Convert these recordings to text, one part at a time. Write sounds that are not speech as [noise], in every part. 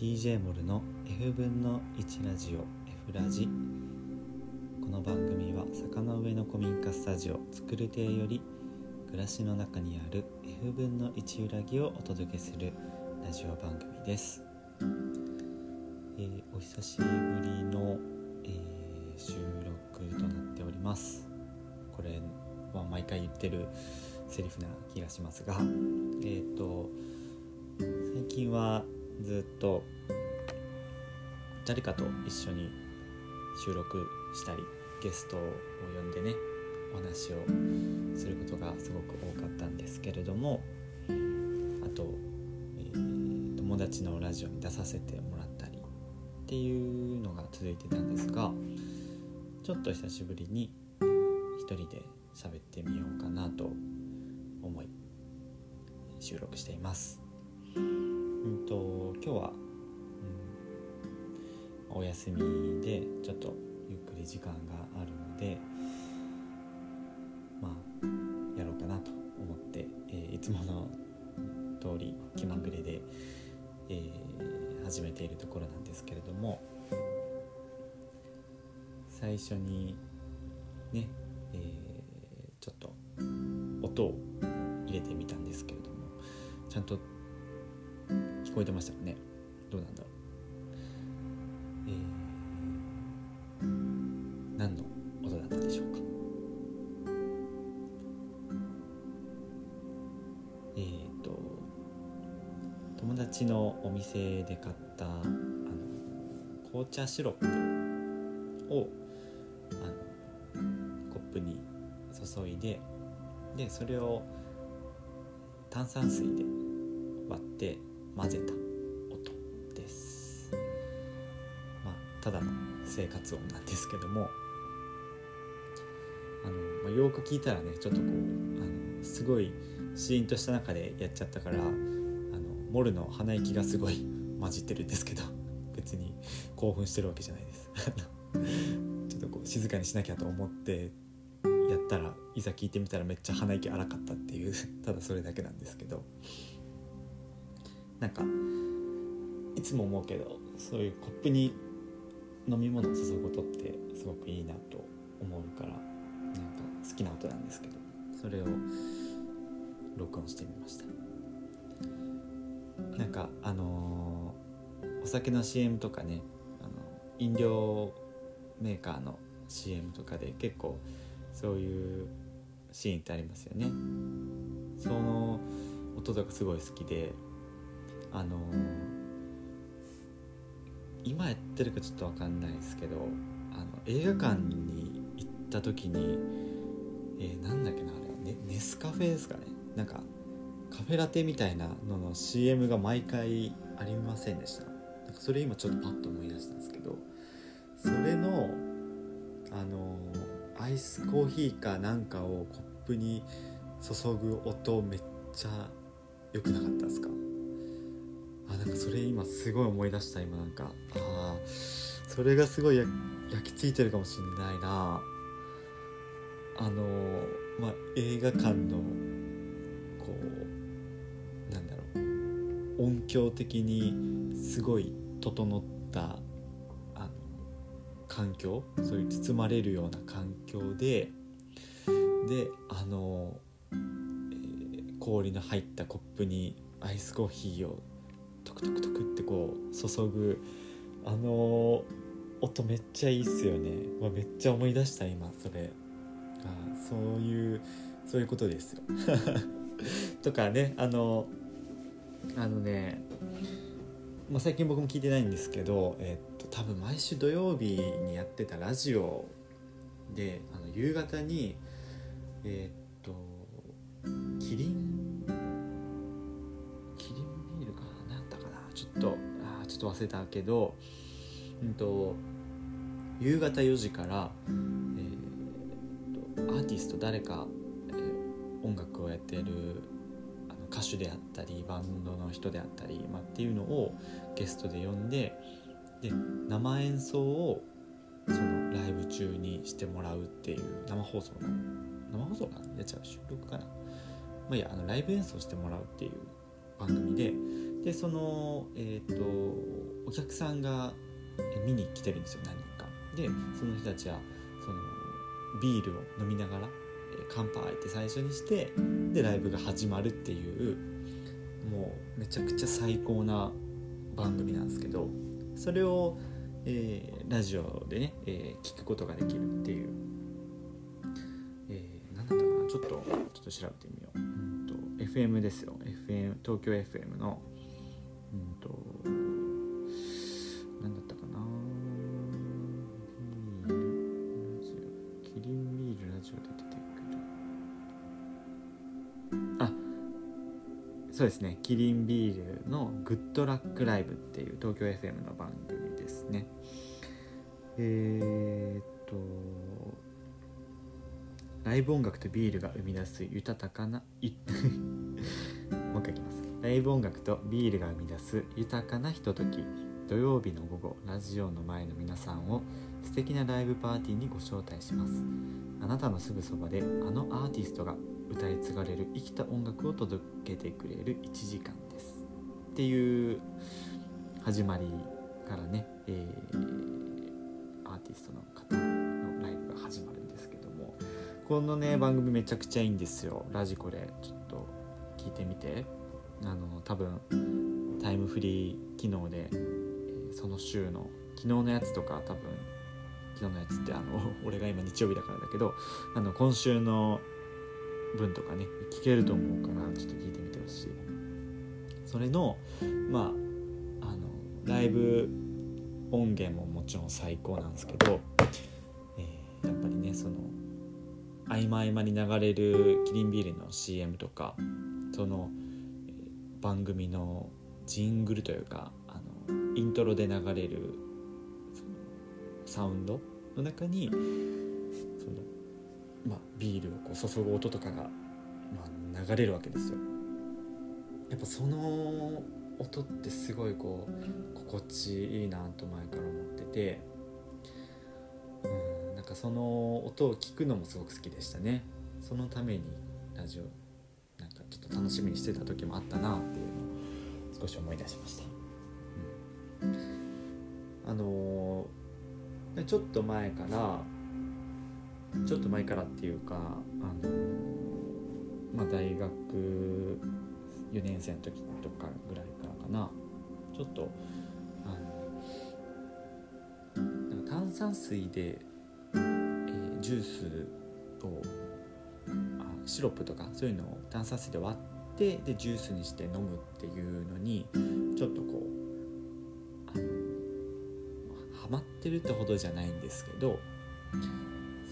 DJ モルの F 分の1ラジオ F ラジ。この番組は坂の上の古民家スタジオ作る亭より暮らしの中にある F 分の1裏木をお届けするラジオ番組です、えーお久しぶりの、えー収録となっております。これは毎回言ってるセリフな気がしますがえっ、と最近はずっと誰かと一緒に収録したりゲストを呼んでねお話をすることがすごく多かったんですけれどもあと、えー友達のラジオに出させてもらったりっていうのが続いてたんですがちょっと久しぶりに一人で喋ってみようかなと思い収録しています。うんと今日は、うん、お休みでちょっとゆっくり時間があるのでまあやろうかなと思って、えーいつもの通り気まぐれで、えー始めているところなんですけれども最初にね、えーちょっと音を入れてみたんですけれどもちゃんと聞こえてましたかね。どうなんだろう、えー何の音だったでしょうか。えっ、と友達のお店で買ったあの紅茶シロップをあのコップに注いででそれを炭酸水で割って混ぜた音です。まあただの生活音なんですけども。あの、まあ、よく聞いたらねちょっとこうあのすごいシーンとした中でやっちゃったからあのモルの鼻息がすごい混じってるんですけど [laughs] 別に興奮してるわけじゃないです。[laughs] ちょっとこう静かにしなきゃと思ってやったらいざ聞いてみたらめっちゃ鼻息荒かったっていう [laughs] ただそれだけなんですけど。なんかいつも思うけどそういうコップに飲み物を注ぐことってすごくいいなと思うからなんか好きな音なんですけどそれを録音してみました。なんかあのーお酒の CM とかねあの飲料メーカーの CM とかで結構そういうシーンってありますよね。その音とかすごい好きであの今やってるかちょっと分かんないですけどあの映画館に行った時にえーなんだっけなあれ、ね、ネスカフェですかね。なんかカフェラテみたいなのの CM が毎回ありませんでした。なんかそれ今ちょっとパッと思い出したんですけどそれのあのアイスコーヒーかなんかをコップに注ぐ音めっちゃ良くなかったですか？あなんかそれ今すごい思い出した今なんか。あーそれがすごい焼き付いてるかもしんないな。あのまあ映画館のこうなんだろう。音響的にすごい整ったあの環境？そういう包まれるような環境でであの、えー氷の入ったコップにアイスコーヒーをトクトクトクってこう注ぐ。あの音めっちゃいいっすよね、まあ、めっちゃ思い出した今それ。あそういうそういうことですよ。[laughs] とかねあのあのね、まあ、最近僕も聞いてないんですけど、えっと多分毎週土曜日にやってたラジオであの夕方にえっとキリンちょっとあちょっと忘れたけどうんと夕方4時から、えーとアーティスト誰か、えー音楽をやってるあの歌手であったりバンドの人であったり、まあ、っていうのをゲストで呼んでで生演奏をそのライブ中にしてもらうっていう生放送の生放送かな。やっちゃう収録かな。まあいいやあのライブ演奏してもらうっていう番組ででその、えー、とお客さんが見に来てるんですよ何人か。でその人たちはそのビールを飲みながら「乾杯」って最初にしてでライブが始まるっていうもうめちゃくちゃ最高な番組なんですけどそれを、えー、ラジオでね、えー、聞くことができるっていう、えー、何だったかなちょっとちょっと調べてみよう、うんと、FM ですよ。FM 東京 FM のですねキリンビールの「グッドラックライブ」っていう東京 FM の番組ですね。えー、っとライブ音楽とビールが生み出す豊かな [laughs] もう一回いきます。ライブ音楽とビールが生み出す豊かなひととき。土曜日の午後ラジオの前の皆さんを素敵なライブパーティーにご招待します。あなたのすぐそばであのアーティストが歌い継がれる生きた音楽を届けてくれる1時間です。っていう始まりからね、えー、アーティストの方のライブが始まるんですけどもこのね番組めちゃくちゃいいんですよ。ラジコでちょっと聞いてみて。あの多分タイムフリー機能で、えー、その週の昨日のやつとか多分昨日のやつってあの [laughs] 俺が今日曜日だからだけどあの今週の文とかね聞けると思うからちょっと聞いてみてほしい。それのまああのライブ音源ももちろん最高なんですけど、えー、やっぱりねその合間合間に流れるキリンビールの CM とかその番組のジングルというかあのイントロで流れるサウンドの中にそのまあ、ビールをこう注ぐ音とかが、まあ、流れるわけですよ。やっぱその音ってすごいこう心地いいなと前から思っててうんなんかその音を聞くのもすごく好きでしたね。そのためにラジオなんかちょっと楽しみにしてた時もあったなっていうのを少し思い出しました、うん、あのー、ちょっと前からちょっと前からっていうかあの、まあ、大学4年生の時とかぐらいからかな。ちょっとあの炭酸水で、えー、ジュースをあシロップとかそういうのを炭酸水で割ってでジュースにして飲むっていうのにちょっとこうあのハマってるってほどじゃないんですけど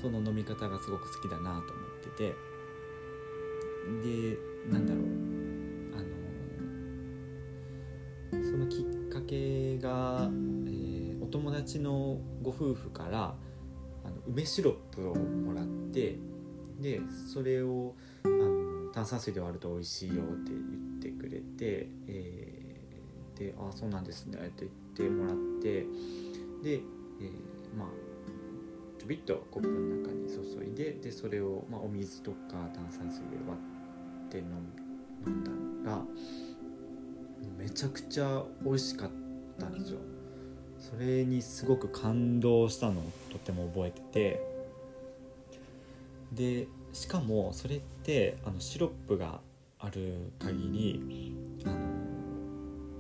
その飲み方がすごく好きだなと思ってて。でなんだろう。あのそのきっかけが、えー、お友達のご夫婦からあの梅シロップをもらってでそれをあの炭酸水で割ると美味しいよって言ってくれて、えー、で「ああそうなんですね」って言ってもらってで、えー、まあビッとコップの中に注いででそれを、まあ、お水とか炭酸水で割って飲んだらめちゃくちゃ美味しかったんですよ。それにすごく感動したのをとても覚えてて。でしかもそれってあのシロップがある限りあの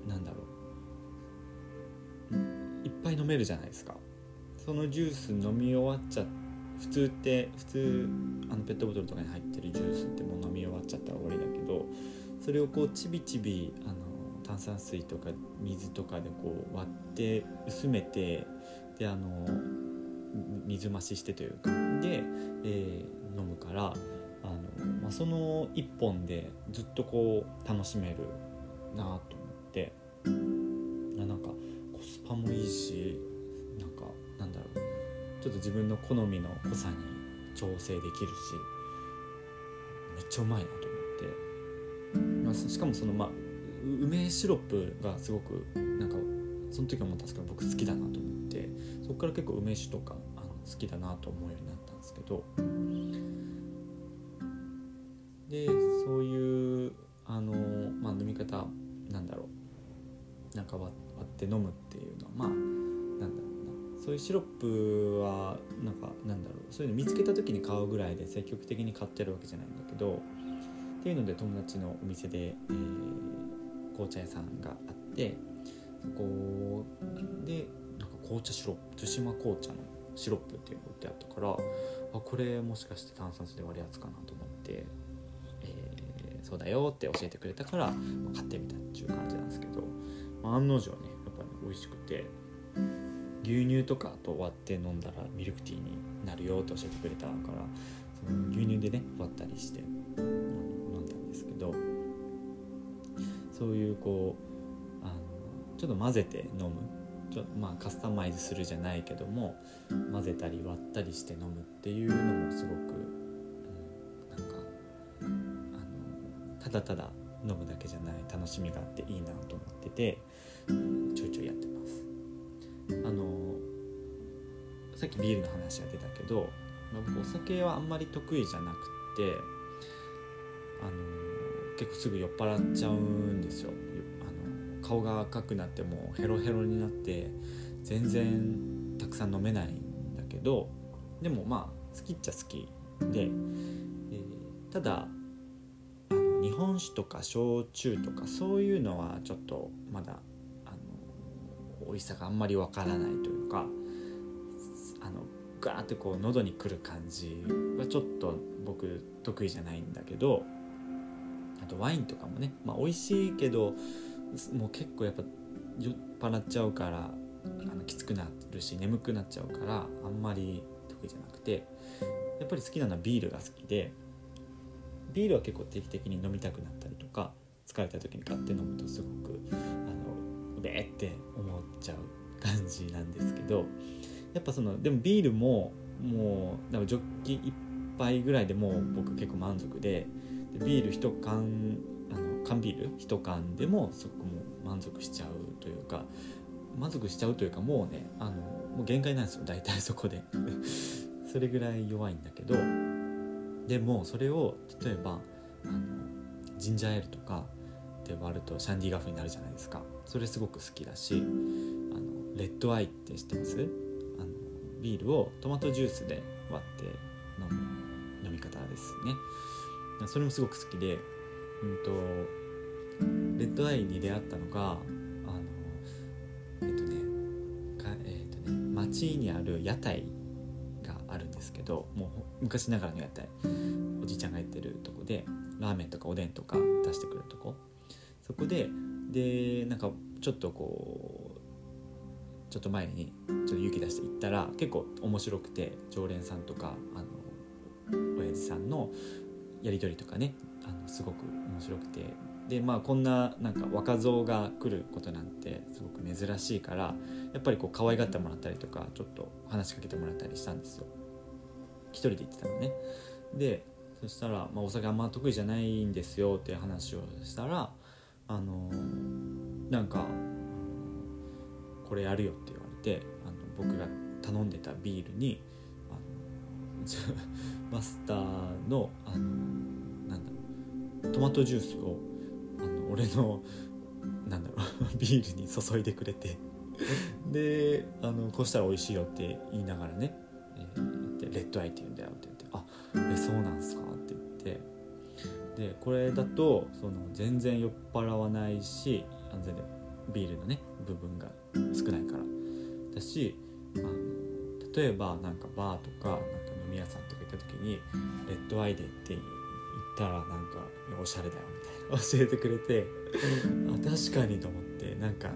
なんだろう。いっぱい飲めるじゃないですか。そのジュース飲み終わっちゃ普通って普通あのペットボトルとかに入ってるジュースってもう飲み終わっちゃったら終わりだけどそれをこうちびちびあの炭酸水とか水とかでこう割って薄めてであの水増ししてというかで、えー、飲むからあの、まあ、その1本でずっとこう楽しめるなと思って。なんかコスパもいいしちょっと自分の好みの濃さに調整できるしめっちゃうまいなと思って、まあ、しかもそのまあ梅シロップがすごくなんかその時思ったんですけど僕好きだなと思ってそこから結構梅酒とかあの好きだなと思うようになったんですけど。でそういうあの、まあ、飲み方なんだろう。なんか割って飲むっていうのはまあそういうシロップはなんかなんだろうそういうの見つけた時に買うぐらいで積極的に買ってるわけじゃないんだけどっていうので友達のお店で、えー、紅茶屋さんがあってそこでなんか紅茶シロップ対馬紅茶のシロップっていうのってあったからあこれもしかして炭酸水で割るやつかなと思って、えー、そうだよって教えてくれたから、まあ、買ってみたっていう感じなんですけど、まあ、案の定ねやっぱり、ね、美味しくて。牛乳とかと割って飲んだらミルクティーになるよって教えてくれたからその牛乳でね割ったりして飲んだんですけどそういうこうあのちょっと混ぜて飲むちょまあカスタマイズするじゃないけども混ぜたり割ったりして飲むっていうのもすごく、うん、なんかあのただただ飲むだけじゃない楽しみがあっていいなと思っててちょいちょいやってます。あのさっきビールの話が出たけど、まあ、僕お酒はあんまり得意じゃなくてあの結構すぐ酔っ払っちゃうんですよ。あの顔が赤くなってもヘロヘロになって全然たくさん飲めないんだけどでもまあ好きっちゃ好きで、えー、ただあの日本酒とか焼酎とかそういうのはちょっとまだ美味しさがあんまりわからないというかあのガーってこう喉にくる感じはちょっと僕得意じゃないんだけどあとワインとかもね、まあ、美味しいけどもう結構やっぱ酔っ払っちゃうからあのきつくなるし眠くなっちゃうからあんまり得意じゃなくてやっぱり好きなのはビールが好きでビールは結構定期的に飲みたくなったりとか疲れた時に買って飲むとすごくべーって思っちゃう感じなんですけどやっぱそのでもビールももうジョッキ1杯ぐらいでもう僕結構満足ででビール1缶あの缶ビール1缶でもすごくもう満足しちゃうというか満足しちゃうというかもうねあのもう限界なんですよ大体そこで。[laughs] それぐらい弱いんだけどでもそれを例えばあのジンジャーエールとかで割るとシャンディガフになるじゃないですか。それすごく好きだしあのレッドアイって知ってます？あのビールをトマトジュースで割って飲む飲み方ですね。それもすごく好きでうんとレッドアイに出会ったのがあのえっとねかえっとね町にある屋台があるんですけどもう昔ながらの屋台。おじいちゃんがやってるとこでラーメンとかおでんとか出してくるとこ。そこででなんかちょっとこうちょっと前にちょっと勇気出して行ったら結構面白くて常連さんとかあの親父さんのやり取りとかねあのすごく面白くてでまあこんななんか若造が来ることなんてすごく珍しいからやっぱりこう可愛がってもらったりとかちょっと話しかけてもらったりしたんですよ。一人で行ってたのね。でそしたら、まあ、お酒あんま得意じゃないんですよっていう話をしたらあのなんかこれやるよって言われてあの僕が頼んでたビールにあのマスターのあのなんだろうトマトジュースをあの俺のなんだろう [laughs] ビールに注いでくれてであのこうしたら美味しいよって言いながらね、えー、レッドアイって言うんだよって言って「あえそうなんすか?」って言ってでこれだとその全然酔っ払わないし安全でビールのね部分が少ないから。だしあの例えばなんかバーとかなんか飲み屋さんとか行った時に「レッドアイで」って言ったらなんか「おしゃれだよ」みたいな。[laughs] 教えてくれてあ確かにと思ってなんか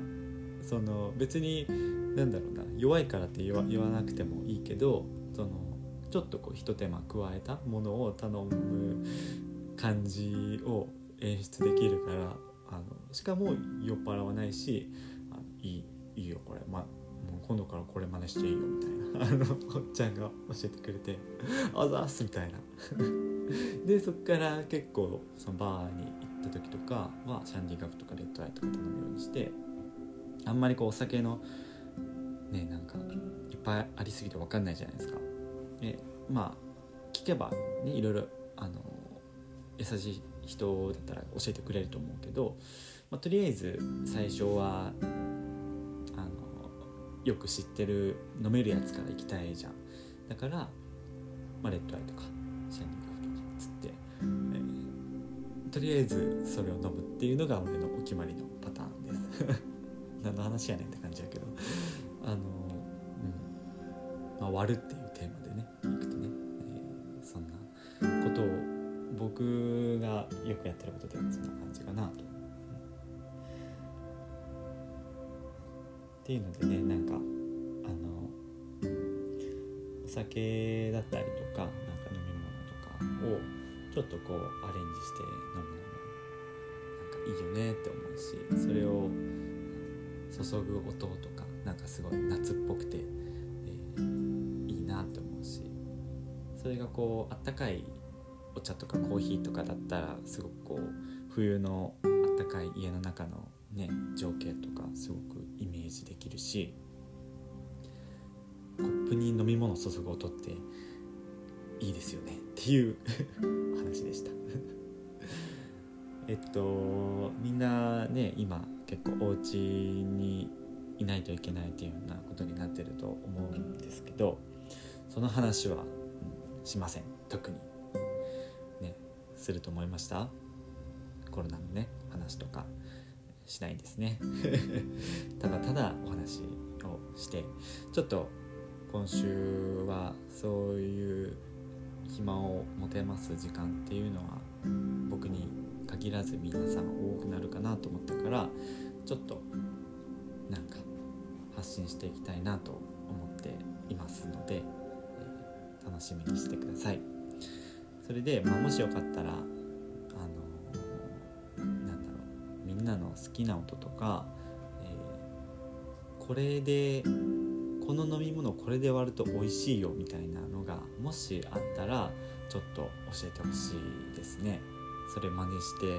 その別になんだろうな弱いからって言わ言わなくてもいいけどそのちょっとこうひと手間加えたものを頼む感じを演出できるからあのしかも酔っ払わないしあいいいいよこれ、ま、もう今度からこれ真似していいよみたいなあの [laughs] おっちゃんが教えてくれて「あざーす」みたいな [laughs] でそっから結構そのバーに行った時とかはシャンディガフとかレッドアイとか頼むようにしてあんまりこうお酒のねなんかいっぱいありすぎて分かんないじゃないですか。でまあ聞けばねいろいろあの優しい人だったら教えてくれると思うけど、まあ、とりあえず最初はあのよく知ってる飲めるやつから行きたいじゃん。だから、まあ、レッドアイとかシャイニングフとかつって、えー、とりあえずそれを飲むっていうのが俺のお決まりのパターンです。[laughs] 何の話やねんって感じやけど。あのうん。まあ割るっていう。僕がよくやってることでそんな感じかなとっていうのでねなんかあのお酒だったりとかなんか飲み物とかをちょっとこうアレンジして飲むのもなんかいいよねって思うしそれを注ぐ音とかなんかすごい夏っぽくて、えー、いいなって思うしそれがこうあったかいお茶とかコーヒーとかだったらすごくこう冬のあったかい家の中のね情景とかすごくイメージできるしコップに飲み物注ぐ音っていいですよね。っていう話でした。[laughs] えっとみんなね今結構お家にいないといけないっていうようなことになってると思うんですけどその話は、うん、しません。特に。すると思いました？コロナのね話とかしないですね。[laughs] ただただお話をしてちょっと今週はそういう暇を持てます時間っていうのは僕に限らず皆さん多くなるかなと思ったからちょっとなんか発信していきたいなと思っていますので、え、楽しみにしてください。それで、まあ、もしよかったらあのなんだろうみんなの好きな音とか、えー、これでこの飲み物これで割ると美味しいよみたいなのがもしあったらちょっと教えてほしいですね。それ真似して、え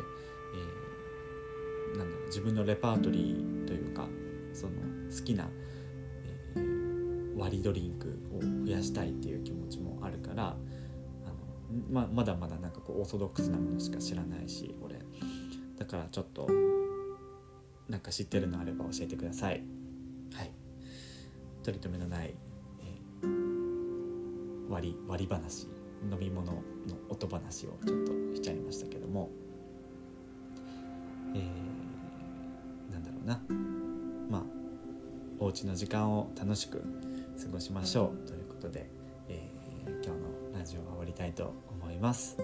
ー、なんだろう自分のレパートリーというかその好きな、えー、割りドリンクを増やしたいっていう気持ちもあるからままだまだなんかこうオーソドックスなものしか知らないし俺。だからちょっとなんか知ってるのあれば教えてください。はい。取り留めのない、えー、割り割り話飲み物の音話をちょっとしちゃいましたけども。えー、なんだろうな。まあお家の時間を楽しく過ごしましょうということで、えー、今日のラジオは終わりたいと思います。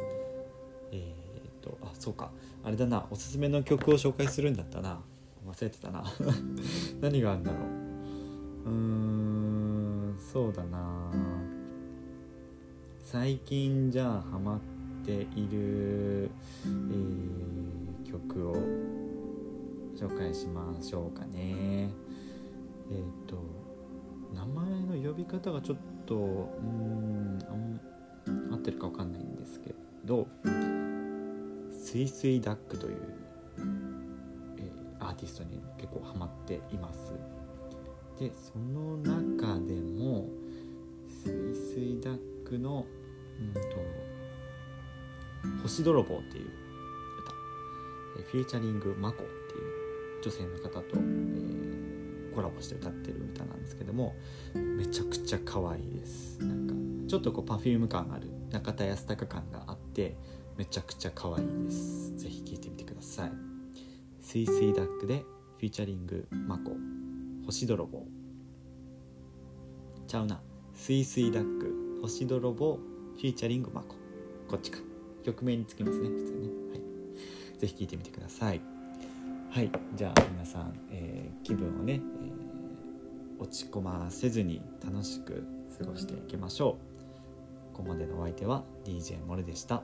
えー、とあそうか。あれだな。おすすめの曲を紹介するんだったな。忘れてたな。[laughs] 何があるんだろう。うーんそうだな。最近じゃあハマっている、えー、曲を紹介しましょうかね。えっ、と名前の呼び方がちょっとうん合ってるか分かんないんですけどスイスイダックというえアーティストに結構ハマっています。でその中でもスイスイダックのうんと「星泥棒」っていう歌。featuring マコっていう女性の方と、えー、コラボして歌ってる歌なんですけどもめちゃくちゃ可愛いです。なんかちょっとこう Perfume 感ある中田ヤスタカ感があってめちゃくちゃ可愛いです。ぜひ聴いてみてください。スイスイダックで featuring マコ星泥棒。ちゃうな。スイスイダック星泥棒 featuring マコ。こっちか。曲名につきますね普通ね。はい。ぜひ聴いてみてください。はい。じゃあ皆さん、えー、気分をね、落ち込ませずに楽しく過ごしていきましょうここまでのお相手は DJ モルでした。